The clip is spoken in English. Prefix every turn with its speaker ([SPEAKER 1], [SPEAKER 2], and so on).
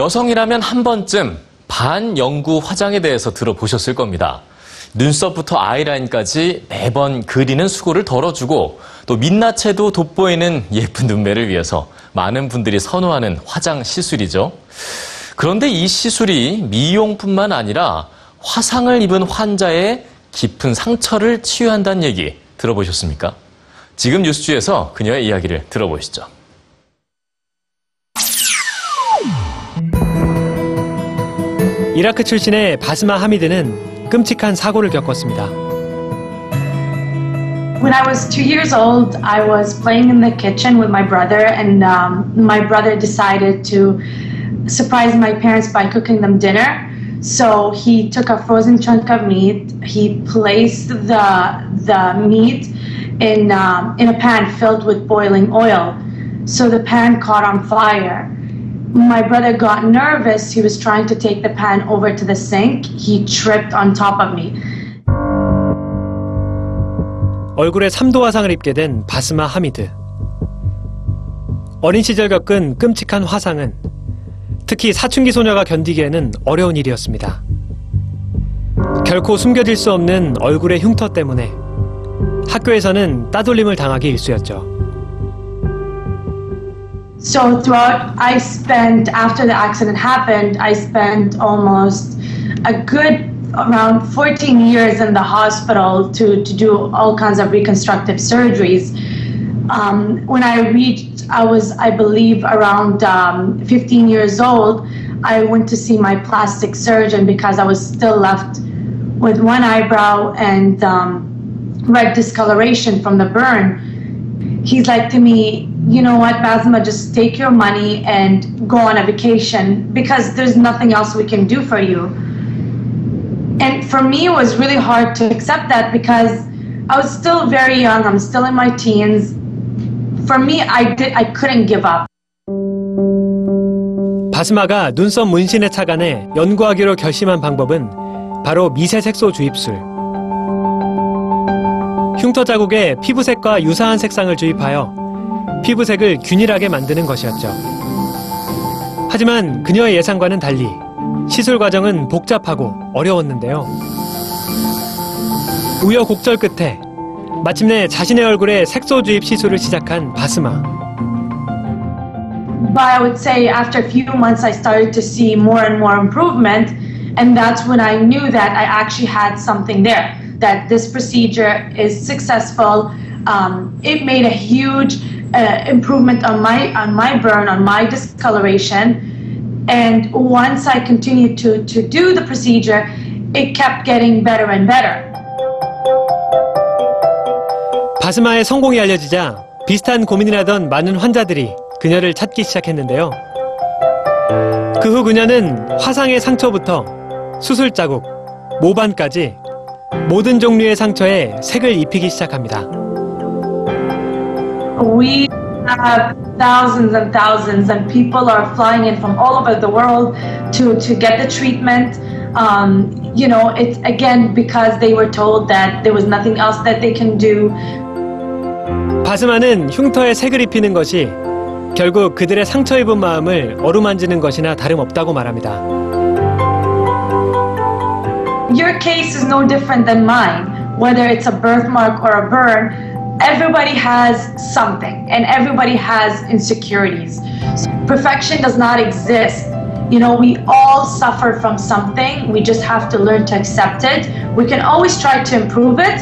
[SPEAKER 1] 여성이라면 한 번쯤 반영구 화장에 대해서 들어보셨을 겁니다. 눈썹부터 아이라인까지 매번 그리는 수고를 덜어주고 또 민낯에도 돋보이는 예쁜 눈매를 위해서 많은 분들이 선호하는 화장 시술이죠. 그런데 이 시술이 미용뿐만 아니라 화상을 입은 환자의 깊은 상처를 치유한다는 얘기 들어보셨습니까? 지금 뉴스주에서 그녀의 이야기를 들어보시죠.
[SPEAKER 2] 이라크 출신의 바스마 하미드는 끔찍한 사고를 겪었습니다.
[SPEAKER 3] When I was two years old, I was playing in the kitchen with my brother, and um, my brother decided to surprise my parents by cooking them dinner. So he took a frozen chunk of meat. He placed the the meat in um, in a pan filled with boiling oil. So the pan caught on fire. My brother got nervous. He was trying to take the pan over to the sink. He tripped on top of me.
[SPEAKER 2] 얼굴에 3도 화상을 입게 된 바스마 하미드. 어린 시절 겪은 끔찍한 화상은 특히 사춘기 소녀가 견디기에는 어려운 일이었습니다. 결코 숨겨질 수 없는 얼굴의 흉터 때문에 학교에서는 따돌림을 당하기 일쑤였죠.
[SPEAKER 3] So throughout, I spent after the accident happened, I spent almost a good around 14 years in the hospital to to do all kinds of reconstructive surgeries. Um, when I reached, I was, I believe, around um, 15 years old. I went to see my plastic surgeon because I was still left with one eyebrow and um, red discoloration from the burn he's like to me, you know what, Basma, just take your money and go on a vacation because there's nothing else we can do for you. And for me, it was really hard to accept that because I was still very young. I'm still in my teens. For me, I did, I couldn't give up.
[SPEAKER 2] 바스마가 눈썹 문신에 착안해 연구하기로 결심한 방법은 바로 미세 색소 주입술. 흉터 자국에 피부색과 유사한 색상을 주입하여 피부색을 균일하게 만드는 것이었죠. 하지만 그녀의 예상과는 달리 시술 과정은 복잡하고 어려웠는데요. 우여곡절 끝에 마침내 자신의 얼굴에 색소 주입 시술을 시작한 바스마.
[SPEAKER 3] But I would say after a few months, I started to see more and more improvement. And that's when I knew that I actually had something there, that this procedure is successful. Um, it made a huge uh, improvement on my, on my burn, on my discoloration. And once I continued to, to do the procedure, it kept getting better and better.
[SPEAKER 2] 바스마의 성공이 알려지자 비슷한 고민을 하던 많은 환자들이 그녀를 찾기 시작했는데요. 그 후 그녀는 화상의 상처부터 수술 자국, 모반까지 모든 종류의 상처에 색을 입히기 시작합니다.
[SPEAKER 3] We have thousands and thousands, and people are flying in from all over the world to, to get the treatment. Um, you know, it's again because they were told that there was nothing else that they can do.
[SPEAKER 2] 바스마는 흉터에 색을 입히는 것이 결국 그들의 상처 입은 마음을 어루만지는 것이나 다름없다고 말합니다.
[SPEAKER 3] Your case is no different than mine, whether it's a birthmark or a burn. Everybody has something, and everybody has insecurities. Perfection does not exist. You know, we all suffer from something. We just have to learn to accept it. We can always try to improve it,